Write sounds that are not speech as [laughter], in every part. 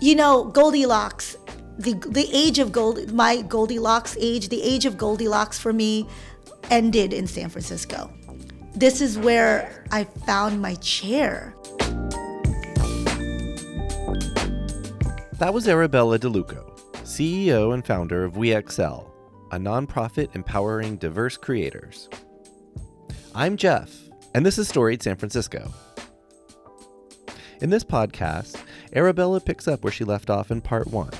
you know, Goldilocks, the the age of gold, my Goldilocks age, the age of Goldilocks for me, ended in San Francisco. This is where I found my chair. That was Arabella DeLuco, CEO and founder of WeXL, a nonprofit empowering diverse creators. I'm Jeff, and this is Storied San Francisco. In this podcast, Arabella picks up where she left off in part one.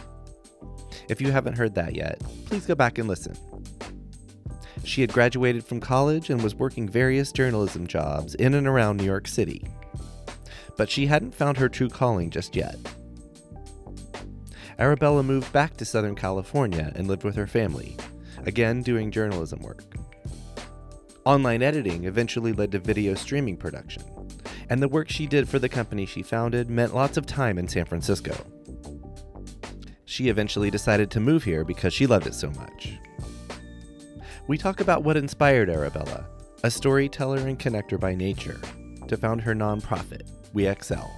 If you haven't heard that yet, please go back and listen. She had graduated from college and was working various journalism jobs in and around New York City. But she hadn't found her true calling just yet. Arabella moved back to Southern California and lived with her family, again doing journalism work. Online editing eventually led to video streaming production, and the work she did for the company she founded meant lots of time in San Francisco. She eventually decided to move here because she loved it so much. We talk about what inspired Arabella, a storyteller and connector by nature, to found her nonprofit, WeXL.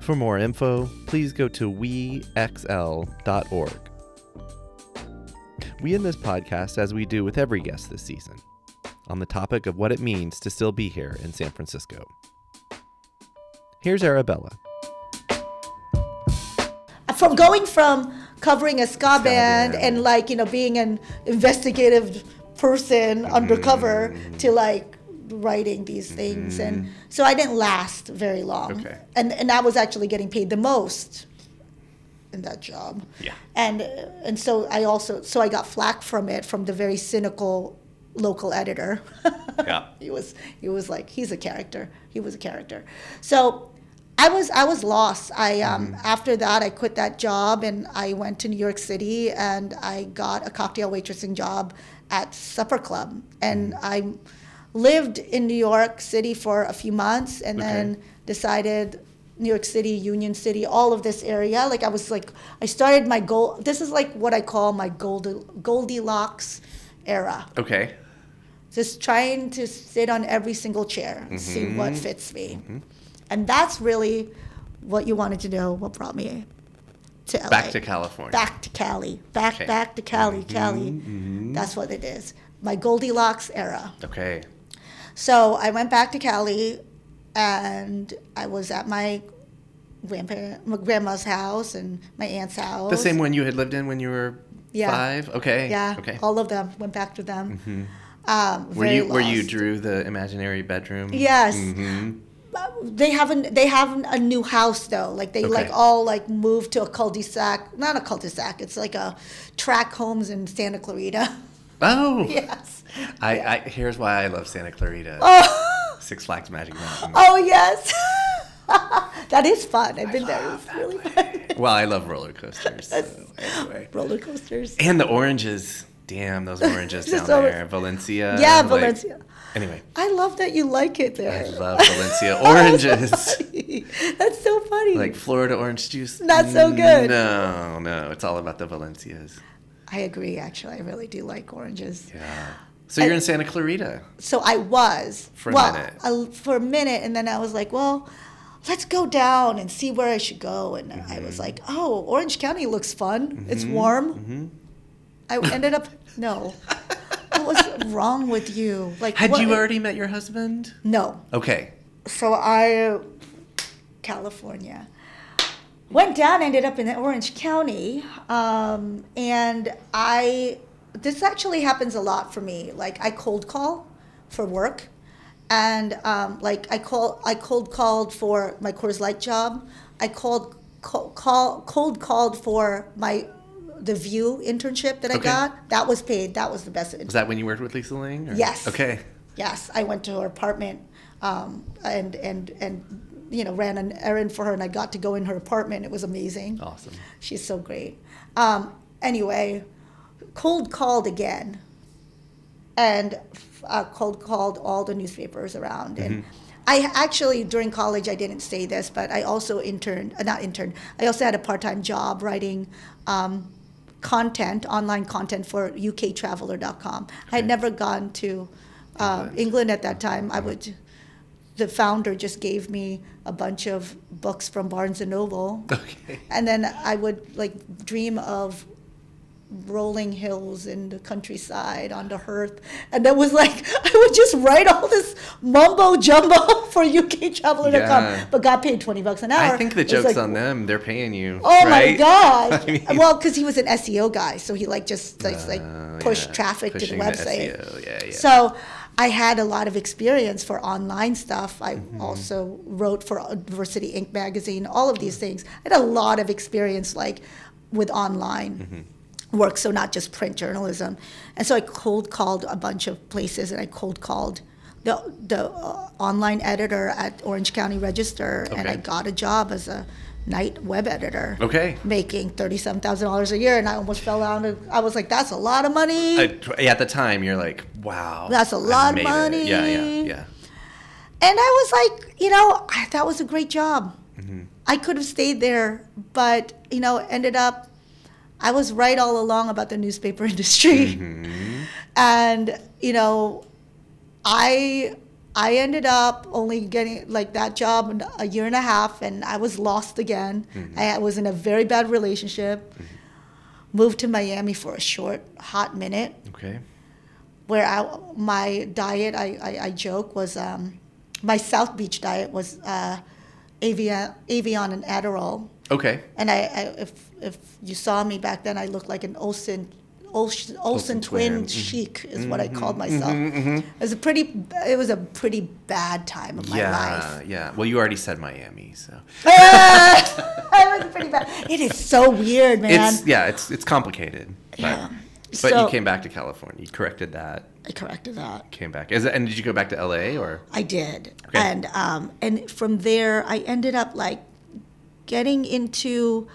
For more info, please go to wexl.org. We end this podcast as we do with every guest this season, on the topic of what it means to still be here in San Francisco. Here's Arabella. From going from covering a ska, band and like, you know, being an investigative person mm-hmm. undercover to like writing these things and mm-hmm. so I didn't last very long. Okay. And and I was actually getting paid the most in that job. Yeah. And and so I also so I got flack from it from the very cynical local editor. [laughs] Yeah. he was he was like he's a character. He was a character. So I was I was lost. I um, after that I quit that job and I went to New York City and I got a cocktail waitressing job at Supper Club and I lived in New York City for a few months and Okay. then decided New York City, Union City, all of this area. Like I was like I started my goal. This is like what I call my Goldi- Goldilocks era Okay. just trying to sit on every single chair, see Mm-hmm. what fits me. And that's really what you wanted to know what brought me to LA. Back to California. Back to Cali. Back Okay. Mm-hmm. back to Cali, Cali. That's what it is. My Goldilocks era. Okay. So I went back to Cali and I was at my grandparent my grandma's house and my aunt's house. The same one you had lived in when you were Yeah. five? Okay. Yeah. Okay. All of them. Went back to them. Um, Were very you where you drew the imaginary bedroom? Yes. hmm they haven't they have a new house though like they like all like moved to a cul-de-sac not a cul-de-sac it's like a track homes in santa clarita Oh. [laughs] yes I, I here's why I love Santa Clarita. oh, Six Flags Magic Mountain. oh yes [laughs] [laughs] that is fun i've been there it's really place. fun Well, I love roller coasters. So anyway. roller coasters And the oranges. Damn, those oranges [laughs] down always- there. Valencia. yeah like- valencia Anyway, i love that you like it there I love [laughs] Valencia oranges. that's so funny like Florida orange juice. Not so good. No, no, it's all about the Valencias. i agree actually i really do like oranges Yeah. So you're in Santa Clarita. so I was For a well, minute. I- for a minute, and then I was like, well, let's go down and see where I should go. And I Mm-hmm. was like, oh, Orange County looks fun. It's warm. Mm-hmm. I ended up no. what was wrong with you? Like, Had what- you already met your husband? No. Okay. So I, California, went down. Ended up in Orange County, um, and I. This actually happens a lot for me. Like I cold call for work, and um, like I call I cold called for my Coors Light job. I called call, call cold called for my the View internship that I Okay. got. That was paid. That was the best. Was that when you worked with Lisa Ling? or- Yes. Okay. Yes, I went to her apartment um, and and and you know ran an errand for her, and I got to go in her apartment. It was amazing. Awesome. She's so great. Um, anyway, cold called again, and uh, cold called all the newspapers around. And I actually during college I didn't say this, but I also interned, uh, not interned. I also had a part time job writing. Um, content online content for uktraveler.com i had never gone to um, England. england at that time i would the founder just gave me a bunch of books from Barnes and Noble, [laughs] Okay. and then I would like dream of rolling hills in the countryside on the hearth, and that was like [laughs] I would just write all this mumbo jumbo [laughs] for UKTraveler.com, Yeah. To come, but got paid twenty bucks an hour. I think the joke's like, on them. They're paying you. Oh my [laughs] God. I mean- well, because he was an SEO guy, so he like just like, like Oh, push yeah. traffic to the Pushing website. SEO. Yeah, yeah. So I had a lot of experience for online stuff. I Mm-hmm. also wrote for Diversity Inc. magazine, all of these things. I had a lot of experience like with online Mm-hmm. Work, so not just print journalism. And so I cold called a bunch of places and I cold called the, the uh, online editor at Orange County Register and I got a job as a night web editor Okay. making $37,000 a year and I almost fell down. I was like, that's a lot of money. Yeah, at the time, you're like, wow. That's a lot of made it. money. Yeah, yeah, yeah. And I was like, you know, that was a great job. Mm-hmm. I could have stayed there, but, you know, ended up, I was right all along about the newspaper [laughs] industry. Mm-hmm. And, you know, I. I ended up only getting like that job a year and a half, and I was lost again. Mm-hmm. I was in a very bad relationship. Moved to Miami for a short, hot minute Okay. where I, my diet, I, I, I joke, was um, my South Beach diet was uh, Avion, Avion and Adderall. Okay. And I, I, if, if you saw me back then, I looked like an Olsen, Olsen, Olsen, twin, twin. Mm-hmm. Chic is what I mm-hmm. called mm-hmm. myself. It was a pretty, it was a pretty bad time of my yeah, life. yeah. Well, you already said Miami, so [laughs] it was pretty bad. It is so weird, man. it's yeah, it's it's complicated. But, Yeah. but So- you came back to California. You corrected that. I corrected that. Came back. Is it, and did you go back to LA or? I did, Okay. and um, and from there I ended up like getting into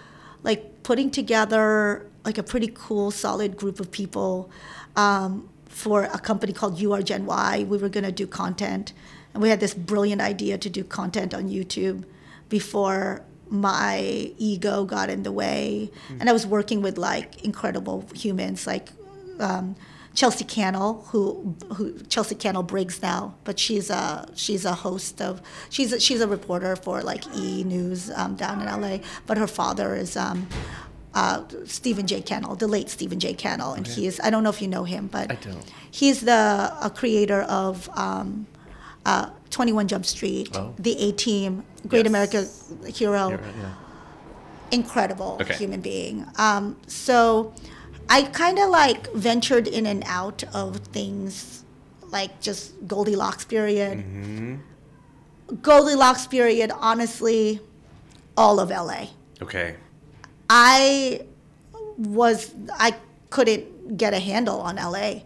like putting together like a pretty cool, solid group of people um, for a company called You Are Gen Y. We were gonna do content, and we had this brilliant idea to do content on YouTube before my ego got in the way, and I was working with like incredible humans like. Um, Chelsea Cannell, who, who Chelsea Cannell Briggs now, but she's a she's a host of she's a, she's a reporter for like E News um, down in LA. But her father is um, uh, Stephen J. Cannell, the late Stephen J. Cannell, and he is I don't know if you know him, but I don't. he's the a creator of um, uh, Twenty One Jump Street, Oh. the A Team, Great Yes. America Hero right, yeah. incredible Okay. human being. Um, so I kind of like ventured in and out of things like just Goldilocks period. Mm-hmm. Goldilocks period, honestly, all of LA. Okay. I was, I couldn't get a handle on LA.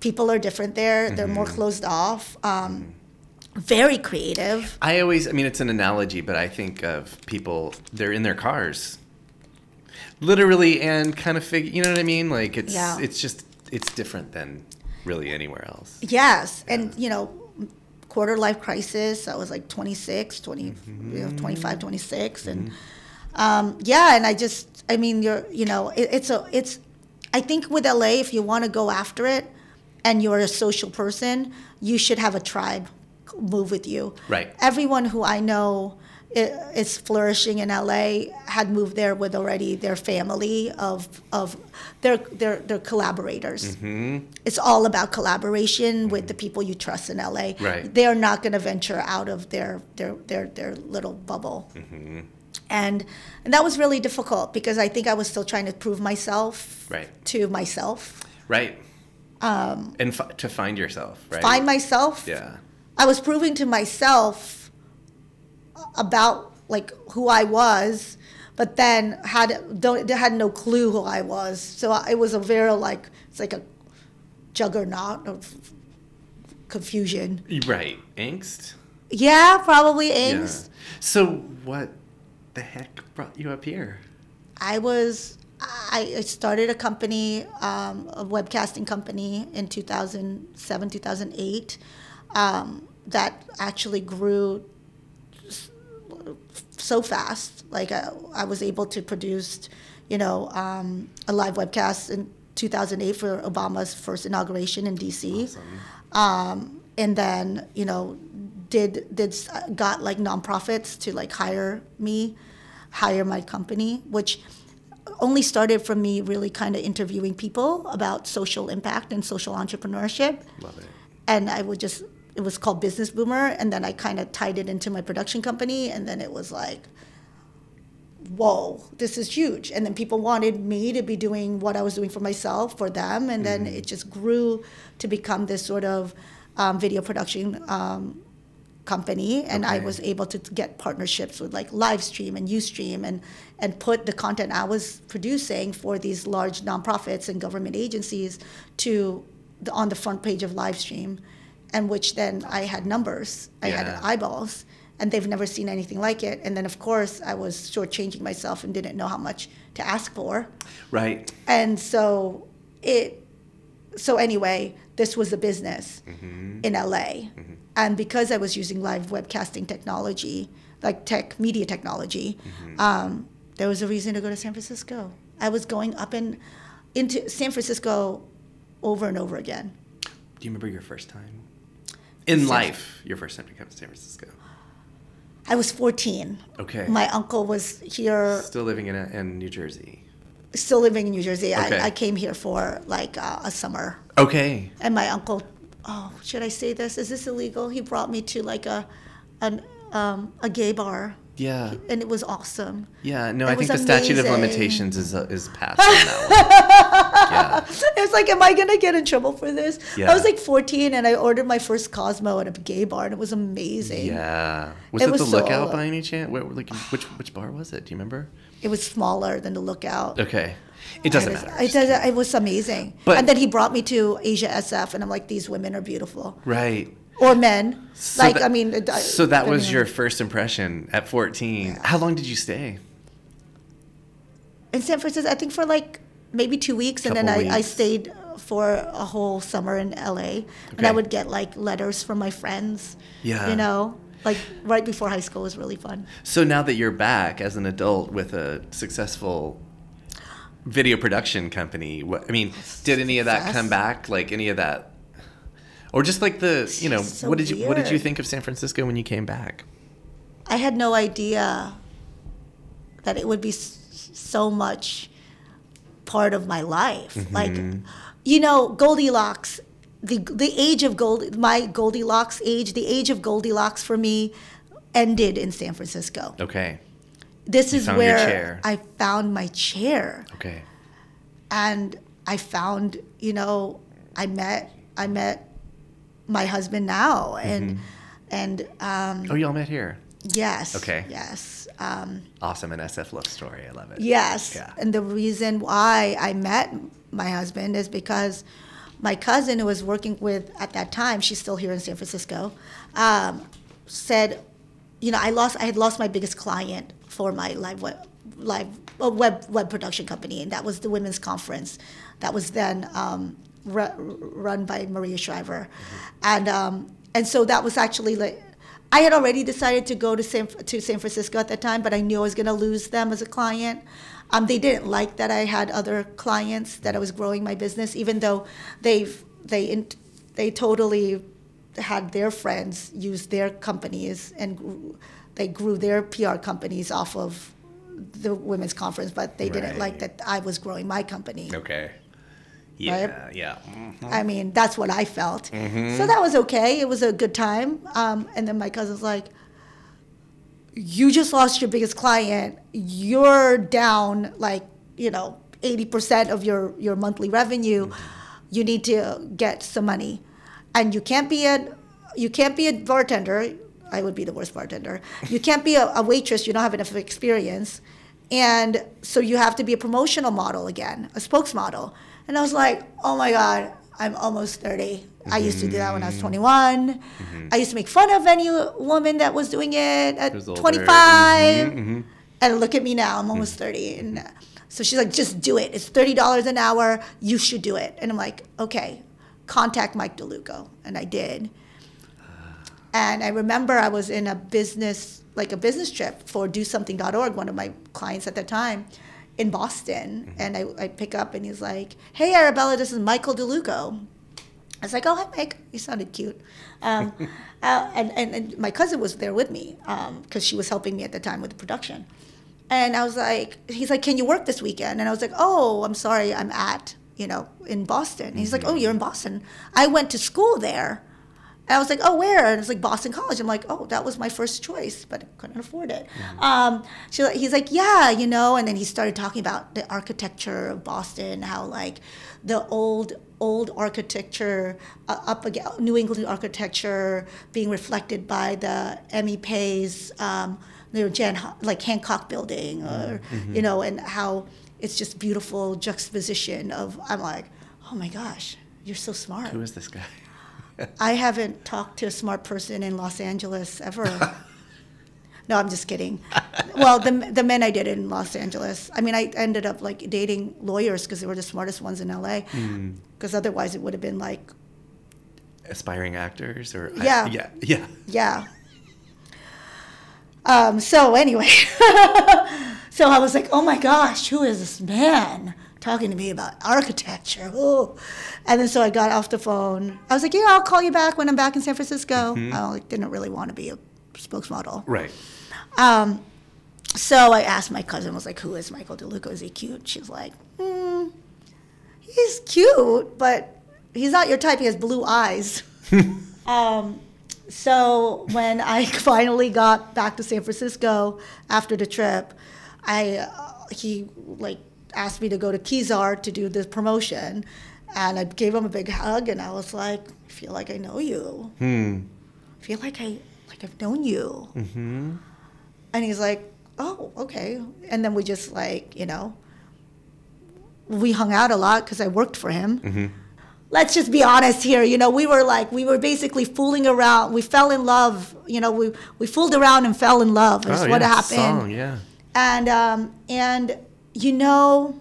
People are different there, they're more Mm-hmm. closed off, um, very creative. I always, I mean, it's an analogy, but I think of people, they're in their cars. Literally and kind of figure, you know what I mean? Like it's, Yeah. it's just, it's different than really anywhere else. Yes, and you know, quarter life crisis. I was like 26, 20, you know, 25, 26, and um, yeah, and I just, I mean, you're, you know, it, it's a, it's, I think with LA, if you want to go after it, and you're a social person, you should have a tribe move with you. Right. Everyone who I know is flourishing in LA had moved there with already their family of of their their their collaborators. Mm-hmm. It's all about collaboration with mm-hmm. the people you trust in LA. Right. They are not going to venture out of their their their their little bubble. Mm-hmm. And and that was really difficult because I think I was still trying to prove myself Right. to myself. Right. Um, and fi- to find yourself, right? Find myself. Yeah. I was proving to myself about like who I was, but then had don't had no clue who I was. So I- it was a very like it's like a juggernaut of confusion. Right. Angst? Yeah, probably angst. Yeah. So what the heck brought you up here? I was I started a company, um, a webcasting company in 2007, 2008, um, that actually grew so fast. Like I, I was able to produce, you know, um, a live webcast in 2008 for Obama's first inauguration in DC. Awesome. Um, and then, you know, did did got like nonprofits to like hire me, hire my company, which only started from me really kind of interviewing people about social impact and social entrepreneurship. Love it. And I would just it was called Business Boomer, and then I kind of tied it into my production company, and then it was like, whoa, this is huge. And then people wanted me to be doing what I was doing for myself, for them, and then Mm-hmm. it just grew to become this sort of um, video production um, company, and I was able to get partnerships with like Livestream and UStream, and and put the content I was producing for these large nonprofits and government agencies to the, on the front page of Livestream, and which then I had numbers, I had eyeballs, and they've never seen anything like it. And then of course I was shortchanging myself and didn't know how much to ask for, Right. and so it. So anyway, this was a business mm-hmm. in LA, mm-hmm. and because I was using live webcasting technology, like tech media technology, mm-hmm. um, there was a reason to go to San Francisco. I was going up and into San Francisco over and over again. Do you remember your first time in San- life? Your first time to come to San Francisco. I was 14. Okay. My uncle was here, Still living in, in New Jersey. still living in New Jersey. Okay. I, I came here for like uh, a summer, Okay. and my uncle. Oh, should I say this? Is this illegal? He brought me to like a, an um, a gay bar, Yeah. and it was awesome. Yeah. No, It I think was the statute of limitations is uh, is passed on that [laughs] one. It was like, am I gonna get in trouble for this? Yeah. I was like 14, and I ordered my first Cosmo at a gay bar, and it was amazing. Yeah. Yeah. Was It it, was the so- lookout by any chance? Where, like, which which bar was it? Do you remember? It was smaller than the Lookout. Okay. It doesn't And matter. It, doesn't, it was amazing. But- and then he brought me to Asia SF, and I'm like, these women are beautiful. Right. Or men. So like, that- I mean. Uh, so that was your first impression at 14. How long did you stay? In San Francisco, I think for like maybe two weeks, and then I, I stayed for a whole summer in LA. And I would get like letters from my friends. Yeah. You know, like right before high school was really fun. So now that you're back as an adult with a successful video production company, what, I mean, did any of that come back? Like any of that, or just like the, you know, so what did you what did you think of San Francisco when you came back? I had no idea that it would be so much part of my life. Mm-hmm. Like, you know, Goldilocks, the the age of Gold, my Goldilocks age, the age of Goldilocks for me ended in San Francisco. Okay, This You is where. I found my chair, okay, and I found, you know, I met I met my husband now, and and um, oh, y'all met here. yes, Okay. yes. Um, Awesome, an SF love story. I love it. Yes. Yeah. And the reason why I met my husband is because my cousin, who was working with at that time, she's still here in San Francisco, um, said, you know, I lost, I had lost my biggest client for my live web, live uh, web web production company, and that was the Women's Conference, that was then um, ru- run by Maria Shriver, and um, and so that was actually like. I had already decided to go to San, to San Francisco at that time, but I knew I was going to lose them as a client. Um, they didn't like that I had other clients that I was growing my business, even though they've they in, they totally had their friends use their companies and grew, they grew their PR companies off of the women's conference, but they didn't like that I was growing my company. Okay. Yeah, yeah. Mhm. I mean, that's what I felt. So that was okay. It was a good time. Um, and then my cousin's like, You just lost your biggest client. You're down like, you know, 80% of your, your monthly revenue. You need to get some money. And you can't be a you can't be a bartender. I would be the worst bartender. [laughs] You can't be a, a waitress. You don't have enough experience. And so you have to be a promotional model again, a spokesmodel. And I was like, oh my God, I'm almost 30. I used to do that when I was 21. I used to make fun of any woman that was doing it at older. 25. Mhm, mhm. And look at me now, I'm almost 30. And uh, so she's like, just do it. It's $30 an hour. You should do it. And I'm like, okay, contact Mike DeLuco. And I did. And I remember I was in a business, like a business trip for DoSomething.org, one of my clients at the time in Boston. And I, I pick up and he's like, hey, Arabella, this is Michael DeLuco. I was like, "Oh, hi, Mike. You sounded cute." Um, [laughs] uh, and, and, and my cousin was there with me because she was helping me at the time with the production. And I was like, he's like, "Can you work this weekend?" And I was like, "Oh, I'm sorry, I'm at you know in Boston." And he's like, "Oh, you're in Boston. I went to school there." I was like, "Oh, where?" And it was like Boston College. I'm like, "Oh, that was my first choice, but I couldn't afford it." Um, she, he's like, "Yeah, you know." And then he started talking about the architecture of Boston, how like the old old architecture uh, up against New England architecture being reflected by the I. M. Pei's, um, you know, Jan, like Hancock Building, or you know, and how it's just beautiful juxtaposition of. I'm like, oh my gosh, you're so smart. Who is this guy? I haven't talked to a smart person in Los Angeles ever. [laughs] no, I'm just kidding. Well, the the men I did in Los Angeles. I mean, I ended up like dating lawyers because they were the smartest ones in LA. Because otherwise, it would have been like, Aspiring actors or I- Yeah. yeah, yeah. yeah. Um, so anyway, [laughs] so I was like, oh my gosh, who is this man talking to me about architecture? Ooh. And then so I got off the phone. I was like, yeah, I'll call you back when I'm back in San Francisco. I like, didn't really want to be a spokesmodel. Right. Um, so I asked my cousin, was like, who is Michael DeLuco? Is he cute? She's like, hmm, he's cute, but he's not your type. He has blue eyes. [laughs] um, so when I [laughs] finally got back to San Francisco after the trip, I uh, he like asked me to go to Kezar to do this promotion, and I gave him a big hug, and I was like, I feel like I know you. Hmm. I feel like I like I've known you. Mm-hmm. And he's like, oh, okay. And then we just like, you know, we hung out a lot because I worked for him. Mm-hmm. Let's just be honest here. You know, we were like, we were basically fooling around. We fell in love. You know, we, we fooled around and fell in love is oh, what yeah. happened. Song, yeah. And, um, and, you know,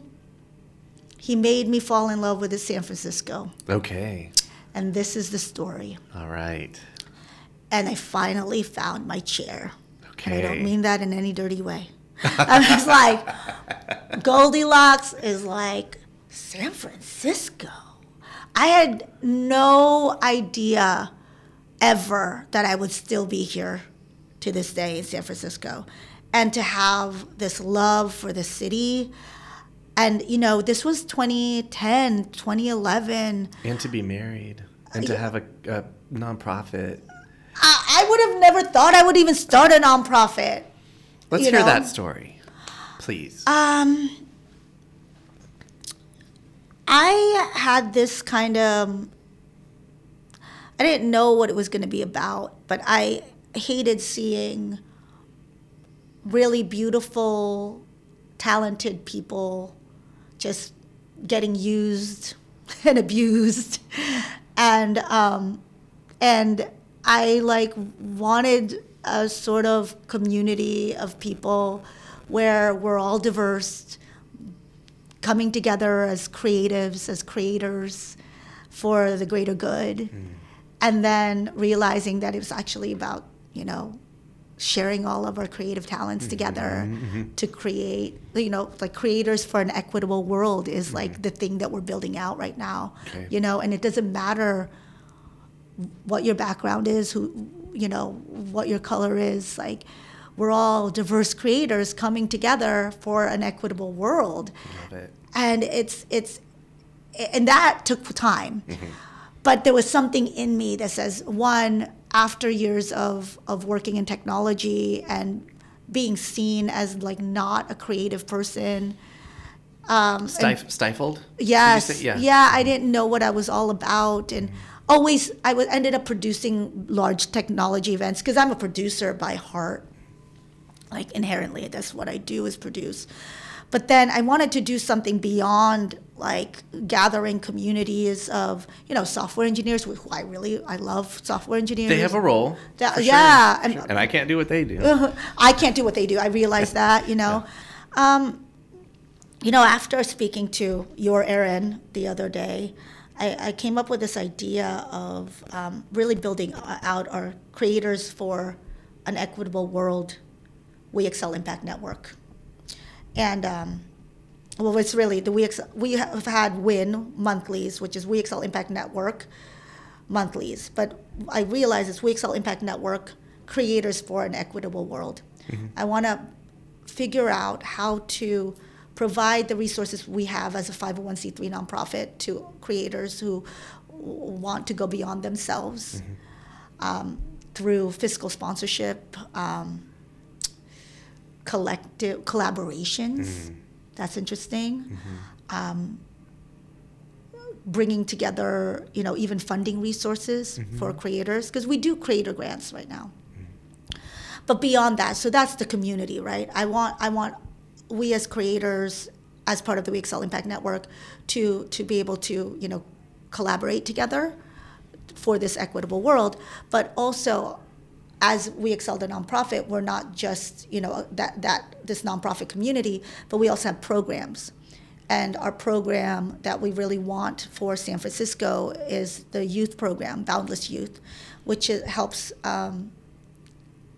he made me fall in love with his San Francisco. Okay. And this is the story. All right. And I finally found my chair. And I don't mean that in any dirty way. I was like, [laughs] Goldilocks is like San Francisco. I had no idea ever that I would still be here to this day in San Francisco and to have this love for the city. And, you know, this was 2010, 2011. And to be married and to have a, a nonprofit. I, I would have never thought I would even start a nonprofit. Let's hear know? that story, please. Um, I had this kind of. I didn't know what it was going to be about, but I hated seeing really beautiful, talented people just getting used [laughs] and abused, and um, and I like wanted a sort of community of people where we're all diverse, coming together as creatives, as creators for the greater good. And then realizing that it was actually about, you know, sharing all of our creative talents mm-hmm, together mm-hmm, mm-hmm. to create, you know, like creators for an equitable world is like the thing that we're building out right now. Okay. You know, and it doesn't matter what your background is, who, you know, what your color is. Like, we're all diverse creators coming together for an equitable world Love it. and it's it's and that took time but there was something in me that says one after years of of working in technology and being seen as like not a creative person um, and- stifled? Yes. yeah. yeah. I didn't know what I was all about, and always I was ended up producing large technology events because I'm a producer by heart. Like inherently, that's what I do is produce. But then I wanted to do something beyond like gathering communities of you know software engineers who I really I love software engineers. They have a role. That- for sure. yeah, and- and I can't do what they do. [laughs] I can't do what they do. I realize that, you know. Um, you know, after speaking to your Erin the other day, I, I came up with this idea of um, really building uh, out our creators for an equitable world. We Excel Impact Network, and um, well, it's really the We Excel, we have had Win monthlies, which is We Excel Impact Network, monthlies. But I realize it's WeExcel Impact Network, creators for an equitable world. I want to figure out how to provide the resources we have as a 501c3 nonprofit to creators who want to go beyond themselves um, through fiscal sponsorship, um, collective collaborations. Mm-hmm. That's interesting. Mm-hmm. Um, bringing together, you know, even funding resources mm-hmm. for creators because we do creator grants right now. But beyond that, so that's the community, right? I want I want we as creators, as part of the We Excel Impact Network, to to be able to you know collaborate together for this equitable world, but also as we excel the nonprofit, we're not just you know that that this nonprofit community, but we also have programs. And our program that we really want for San Francisco is the youth program, Boundless Youth, which helps um,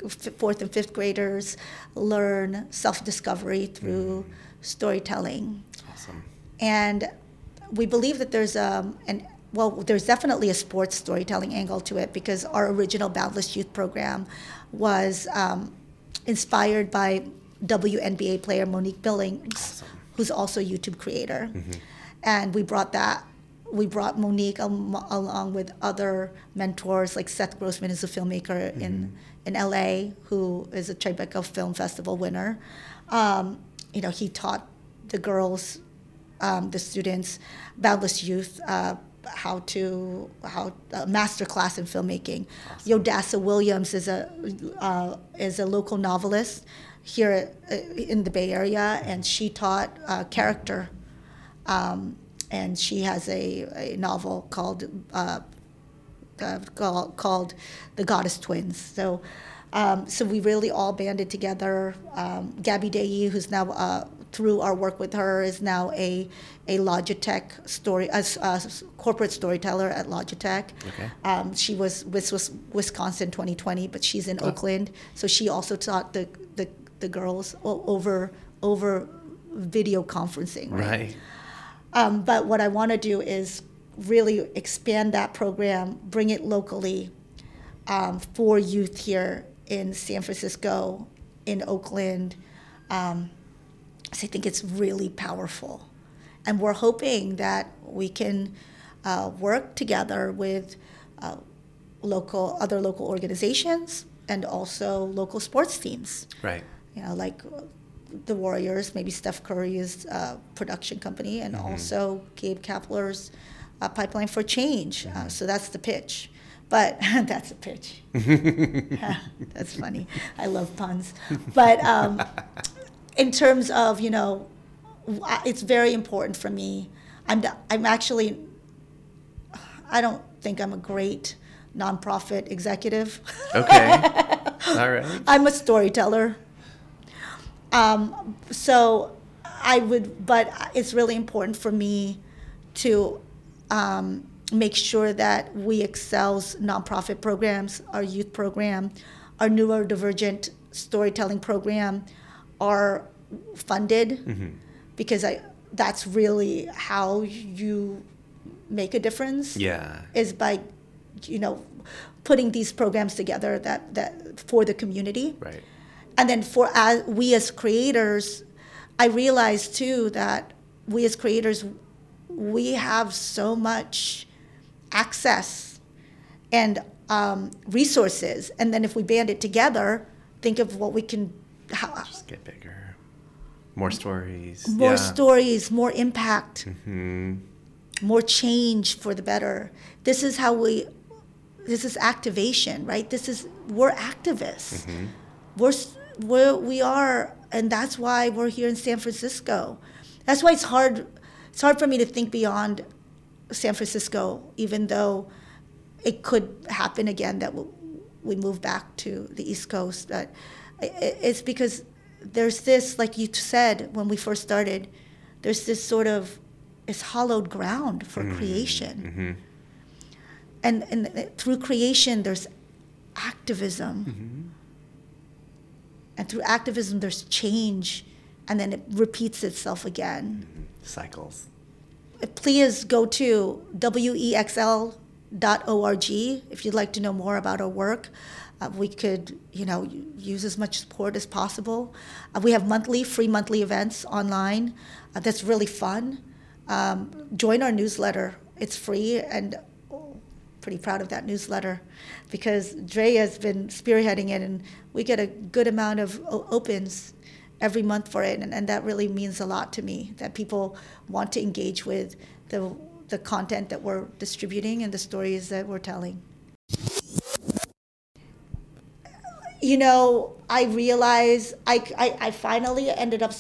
fourth and fifth graders learn self-discovery through storytelling Awesome. and we believe that there's um, an well, there's definitely a sports storytelling angle to it because our original Boundless Youth program was um, inspired by WNBA player Monique Billings, who's also a YouTube creator, and we brought that. We brought Monique al- along with other mentors, like Seth Grossman is a filmmaker in in LA, who is a Tribeca Film Festival winner. Um, you know, he taught the girls um, the students, Boundless Youth, uh, how to how a master class in filmmaking. Yodassa Williams is a uh, is a local novelist here uh, in the Bay Area, and she taught uh, character. Um, and she has a, a novel called uh, uh, called, called the Goddess Twins. So, um, so we really all banded together. Um, Gabby Dei, who's now uh, through our work with her, is now a a Logitech story, a, s- a corporate storyteller at Logitech. Okay. Um, she was with Wis- Wisconsin 2020, but she's in Oakland, so she also taught the the, the girls over over video conferencing. Right. Um, but what I want to do is really expand that program, bring it locally um, for youth here in San Francisco, in Oakland. Um, so I think it's really powerful. And we're hoping that we can uh, work together with uh, local, other local organizations and also local sports teams Right. you know, like the Warriors, maybe Steph Curry's uh, production company, and also Gabe Kapler's uh, Pipeline for Change. Uh, so that's the pitch. But [laughs] that's a pitch. [laughs] [laughs] that's funny. I love puns. But um, in terms of, you know, it's very important for me. I'm, I'm actually, I don't think I'm a great nonprofit executive. Okay. [laughs] All right. I'm a storyteller. Um, so I would, but it's really important for me to um, make sure that we excels nonprofit programs, our youth program, our neurodivergent storytelling program are funded because I that's really how you make a difference Yeah. is by you know putting these programs together that that for the community Right. and then for as we as creators i realize too that we as creators we have so much access and um, resources and then if we band it together think of what we can how, Just get bigger. More stories. more yeah. stories more impact Hmm. more change for the better this is how we this is activation right this is we're activists we're, we're we are and that's why we're here in san francisco that's why it's hard it's hard for me to think beyond san francisco even though it could happen again that we- we move back to the east coast but it's because there's this like you said when we first started there's this sort of it's hollowed ground for mm-hmm. creation. Mm-hmm. And, and through creation there's activism. Mm-hmm. And through activism there's change and then it repeats itself again. Cycles. please go to wexl.org if you'd like to know more about our work. Uh, we could, you know, use as much support as possible. Uh, we have monthly, free monthly events online. Uh, that's really fun. Um, join our newsletter. It's free, and oh, pretty proud of that newsletter because Dre has been spearheading it, and we get a good amount of opens every month for it, and, and that really means a lot to me. That people want to engage with the the content that we're distributing and the stories that we're telling. You know, I realize I, I, I finally ended up,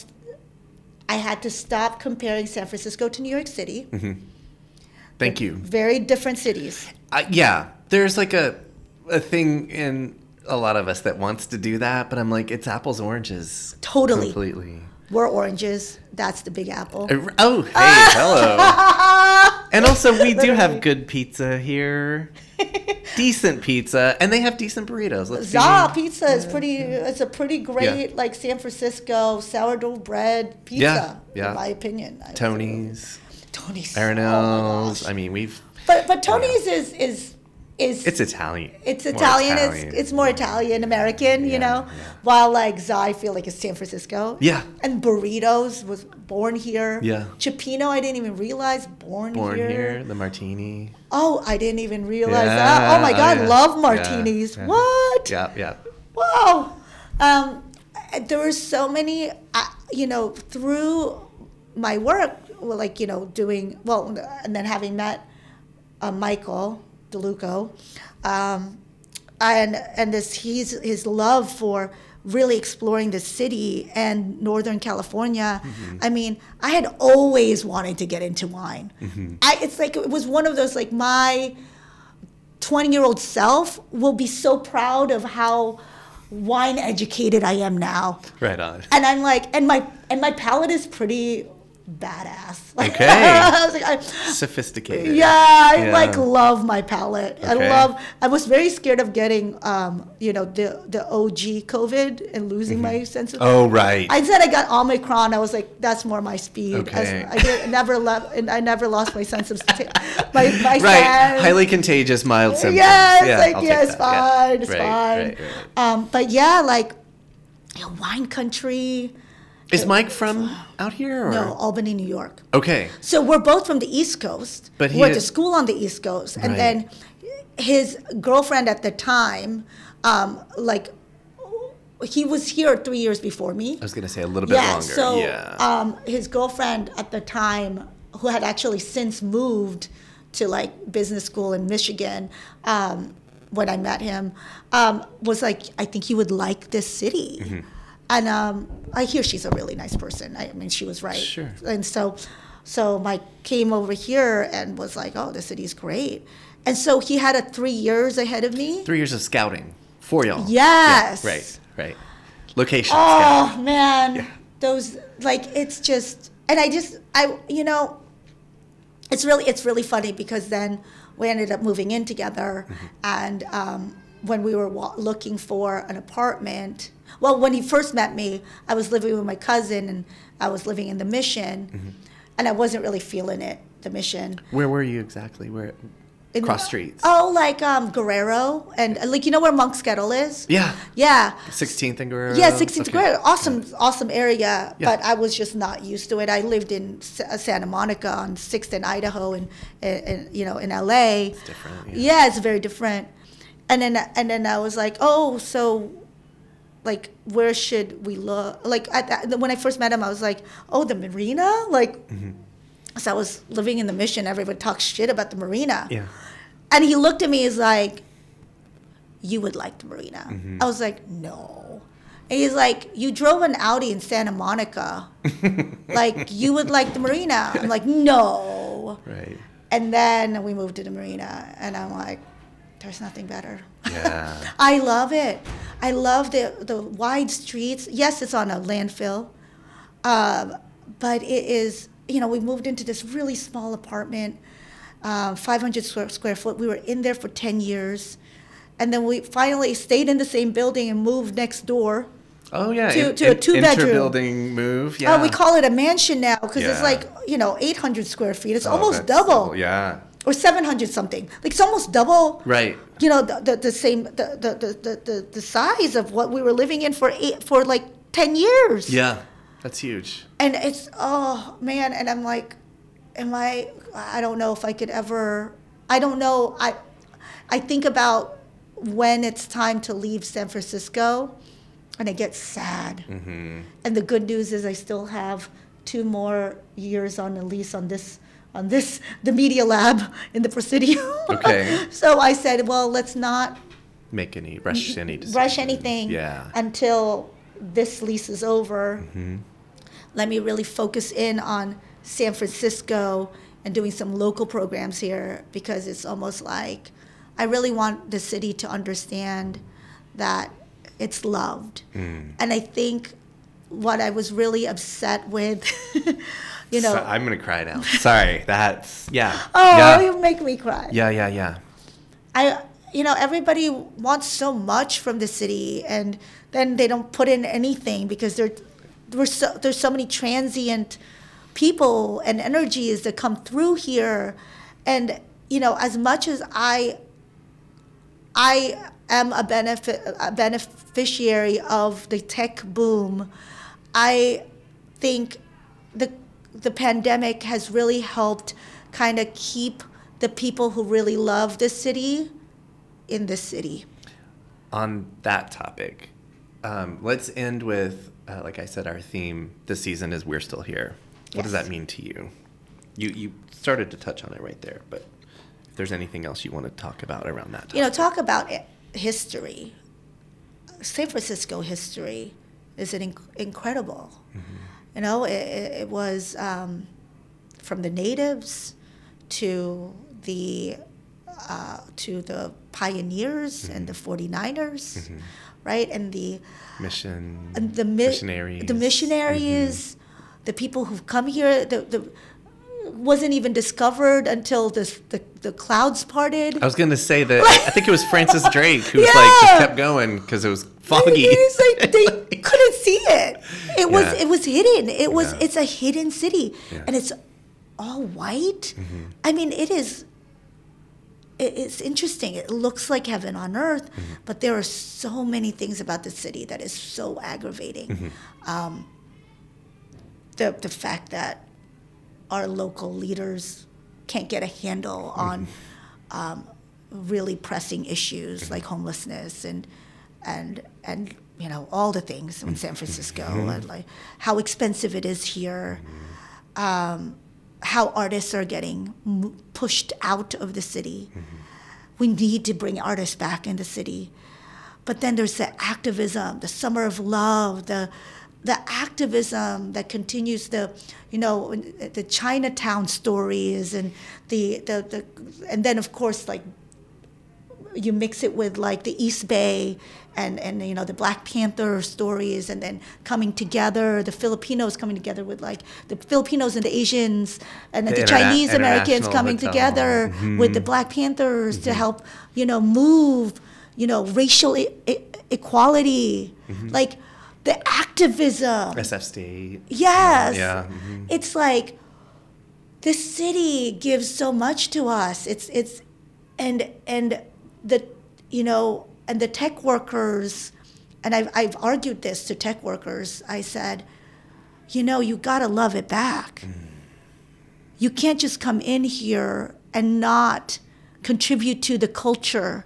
I had to stop comparing San Francisco to New York City. Thank you. Very different cities. Uh, yeah, there's like a a thing in a lot of us that wants to do that, but I'm like, it's apples oranges. Totally. Completely. We're oranges. That's the big apple. Uh, Oh, hey, hello. [laughs] And also, we do have good pizza here. decent pizza, and they have decent burritos. Let's Za pizza is pretty. It's a pretty great like San Francisco sourdough bread pizza. Yeah, yeah. In my opinion. I- Tony's, Tony's. Oh Arenel's. gosh. I mean, we've. But but oh, Tony's is is is It's Italian. it's More Italian. It's it's more Italian American, you know. yeah. While like Za, I feel like it's San Francisco. Yeah. And burritos was born here. Yeah. Cioppino, I didn't even realize born, Born here. here, the martini. Oh, I didn't even realize Yeah, that. Oh my oh, God, yeah. love martinis. yeah. What? Yeah, yeah. Wow. Um, there were so many, uh, you know, through my work, like, you know, doing, well, and then having met uh, Michael DeLuco, um, and, and this, he's, his love for really exploring the city and Northern California. I mean, I had always wanted to get into wine. I, it's like, it was one of those, like, my, 20 year old self will be so proud of how wine educated I am now. Right on. And I'm like, and my and my palate is pretty badass. Like, [laughs] Okay. I was like, I, Sophisticated. yeah, I Yeah. like love my palate. I love. I was very scared of getting, um, you know, the the OG COVID and losing my sense of. Oh, right. I said I got Omicron. I was like, that's more my speed. Okay. I, I did, never left, and I never lost my sense of my [laughs] my right. sense. Highly contagious, mild symptoms. Yeah, it's like I'll yeah, it's that. Yeah. fine, it's Right, fine. right, right. Um, but yeah, like wine country. Is Mike from out here? Or? No, Albany, New York. Okay. So we're both from the East Coast. But we he went to school on the East Coast, and Right. then his girlfriend at the time, um, like he was here three years before me. I was gonna say a little bit yeah, longer. so yeah. um, his girlfriend at the time, who had actually since moved to like business school in Michigan, um, when I met him, um, was like, I think you would like this city. Mm-hmm. And um, I hear she's a really nice person. I mean, she was right. Sure. And so, so Mike came over here and was like, "Oh, the city's great." And so he had a three years ahead of me. Three years of scouting for y'all. Yes. Yeah, right. Right. Location. Oh man, those like it's just, and I just I you know, it's really it's really funny because then we ended up moving in together, and um, when we were wa- looking for an apartment, well, when he first met me, I was living with my cousin, and I was living in the Mission, and I wasn't really feeling it, the Mission. Where were you exactly? Where? In- Cross streets. Oh, like um, Guerrero, and uh, like you know where Monk's Kettle is. Yeah. Yeah. 16th and Guerrero. Yeah, 16th Okay. grade. Awesome, awesome area. Yeah. But I was just not used to it. I lived in S- uh, Santa Monica on 6th and Idaho, and, and you know, in LA. It's different, Yeah. yeah. it's very different. And then, and then I was like, oh, so, like, where should we look? Like, at that, when I first met him, I was like, oh, the marina, like. Mm-hmm. So I was living in the mission. Everyone talks shit about the marina. Yeah. And he looked at me, he's like, You would like the marina. Mm-hmm. I was like, No. And he's like, You drove an Audi in Santa Monica. [laughs] like, you would like the marina. I'm like, No. Right. And then we moved to the marina, and I'm like, There's nothing better. Yeah. [laughs] I love it. I love the, the wide streets. Yes, it's on a landfill, um, but it is, you know, we moved into this really small apartment, um, 500 square, square foot. We were in there for 10 years. And then we finally stayed in the same building and moved next door. Oh yeah. To- in- to a two-bedroom. Inter-building move. Yeah. Uh, we call it a mansion now because it's like, you know, 800 square feet. It's Oh, almost that's double. Yeah. Or 700 something. Like it's almost double. Right. You know, the, the, the same, the, the, the, the, the, size of what we were living in for eight, for like 10 years. Yeah. That's huge. And it's, oh man. And I'm like, am I, I don't know if I could ever, I don't know. I, I think about when it's time to leave San Francisco and I get sad. Mm-hmm. And the good news is I still have two more years on the lease on this on this the media lab in the Presidio. Okay. [laughs] so I said, well, let's not Make any rush any decisions. rush anything Yeah. until this lease is over. Mm-hmm. Let me really focus in on San Francisco and doing some local programs here because it's almost like I really want the city to understand that it's loved. Mm. And I think what I was really upset with, [laughs] you know, So- I'm gonna cry now. Sorry. That's yeah. [laughs] oh, yeah. you make me cry. Yeah. Yeah. Yeah. I you know everybody wants so much from the city and then they don't put in anything because there there's so, there's so many transient people and energies that come through here and you know as much as I I am a benefit a beneficiary of the tech boom I think the the pandemic has really helped kind of keep the people who really love the city in the city. On that topic, um, let's end with, uh, like I said, our theme this season is "We're Still Here." What does that mean to you? You you started to touch on it right there, but if there's anything else you want to talk about around that, topic. You know, talk about history. San Francisco history is an inc- incredible. You know, it, it, was um, from the natives to the uh, to the pioneers and the 49ers, right? And the mission, and the mi- missionaries, the missionaries, the people who've come here. The, the wasn't even discovered until this, the the clouds parted. I was gonna say that [laughs] I think it was Francis Drake who was like just kept going because it was foggy. [laughs] Like they couldn't see it. It was Yeah. it was hidden. It was Yeah. it's a hidden city, Yeah. and it's all white. Mm-hmm. I mean, it is. It, it's interesting. It looks like heaven on earth, Mm-hmm. but there are so many things about the city that is so aggravating. Mm-hmm. Um, the the fact that our local leaders can't get a handle on um, really pressing issues like homelessness and and and you know all the things in San Francisco mm-hmm. and like how expensive it is here, mm-hmm. um, how artists are getting m- pushed out of the city. Mm-hmm. We need to bring artists back in the city, but then there's the activism, the summer of love, the the activism that continues the you know the Chinatown stories and the the, the and then of course like you mix it with like the East Bay and, and you know the Black Panther stories and then coming together the Filipinos coming together with like the Filipinos and the Asians and The the, interna- Chinese Americans coming hotel. together mm-hmm. with the Black Panthers to mm-hmm. help you know move you know racial e- e- equality mm-hmm. like the activism SF State. Yes. Yeah. mhm. It's like the city gives so much to us. It's it's and and the you know and the tech workers and I've I've argued this to tech workers. I said, you know, you gotta love it back. Hmm. You can't just come in here and not contribute to the culture.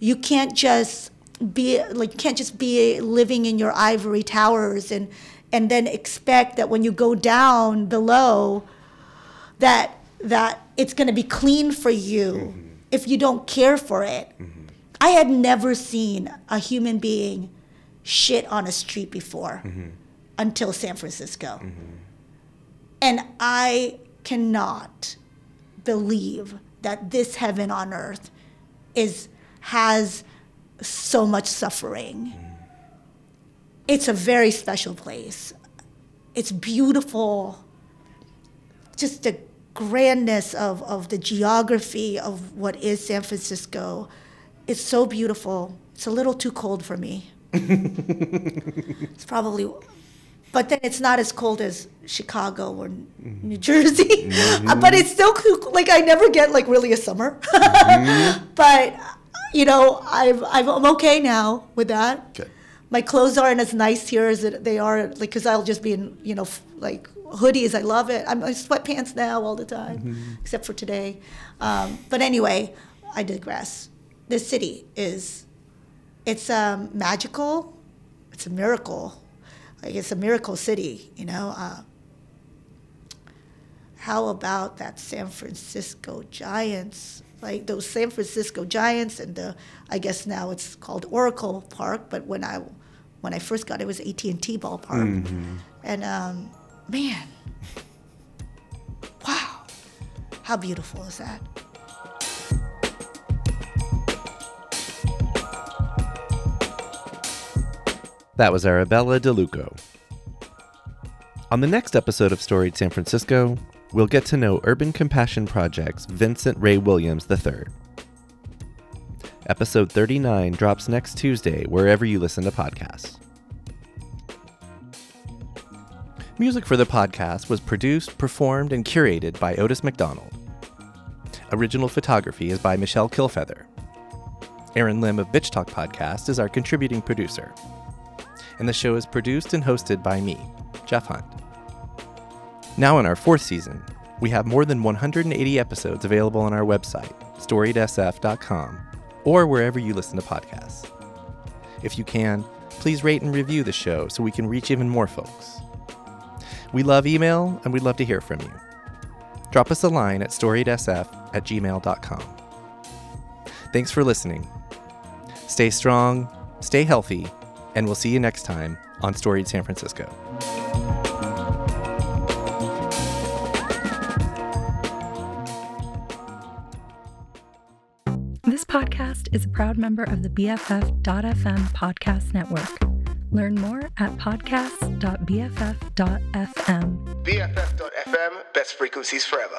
You can't just be like you can't just be living in your ivory towers and and then expect that when you go down below that that it's going to be clean for you mm-hmm. if you don't care for it. Mm-hmm. I had never seen a human being shit on a street before mm-hmm. until San Francisco. Mm-hmm. And I cannot believe that this heaven on earth is has so much suffering. Mm. It's a very special place. It's beautiful. Just the grandness of, of the geography of what is San Francisco. It's so beautiful. It's a little too cold for me. [laughs] it's probably but then it's not as cold as Chicago or New Jersey. Uh, [laughs] but it's still cool. Like I never get like really a summer. [laughs] but you know, I've, I've I'm okay now with that. Good. My clothes aren't as nice here as they are, like, because I'll just be in, you know, like hoodies. I love it. I'm in sweatpants now all the time, except for today. Um, but anyway, I digress. This city is, it's um, magical. It's a miracle. Like it's a miracle city, you know. Uh, how about that San Francisco Giants? Like those San Francisco Giants, and the I guess now it's called Oracle Park, but when I when I first got it, it was AT and T ballpark, and um, man, wow, how beautiful is that? That was Arabella DeLuco. On the next episode of Storied San Francisco, we'll get to know Urban Compassion Project's Vincent Ray Williams III. Episode 39 drops next Tuesday wherever you listen to podcasts. Music for the podcast was produced, performed, and curated by Otis McDonald. Original photography is by Michelle Kilfeather. Aaron Lim of Bitch Talk Podcast is our contributing producer and the show is produced and hosted by me, Jeff Hunt. Now, in our fourth season, we have more than 180 episodes available on our website, storiedsf.com, or wherever you listen to podcasts. If you can, please rate and review the show so we can reach even more folks. We love email and we'd love to hear from you. Drop us a line at storiedsf at gmail.com. Thanks for listening. Stay strong, stay healthy, and we'll see you next time on Storied San Francisco. This podcast is a proud member of the BFF.FM podcast network. Learn more at podcasts.bff.fm. BFF.FM, best frequencies forever.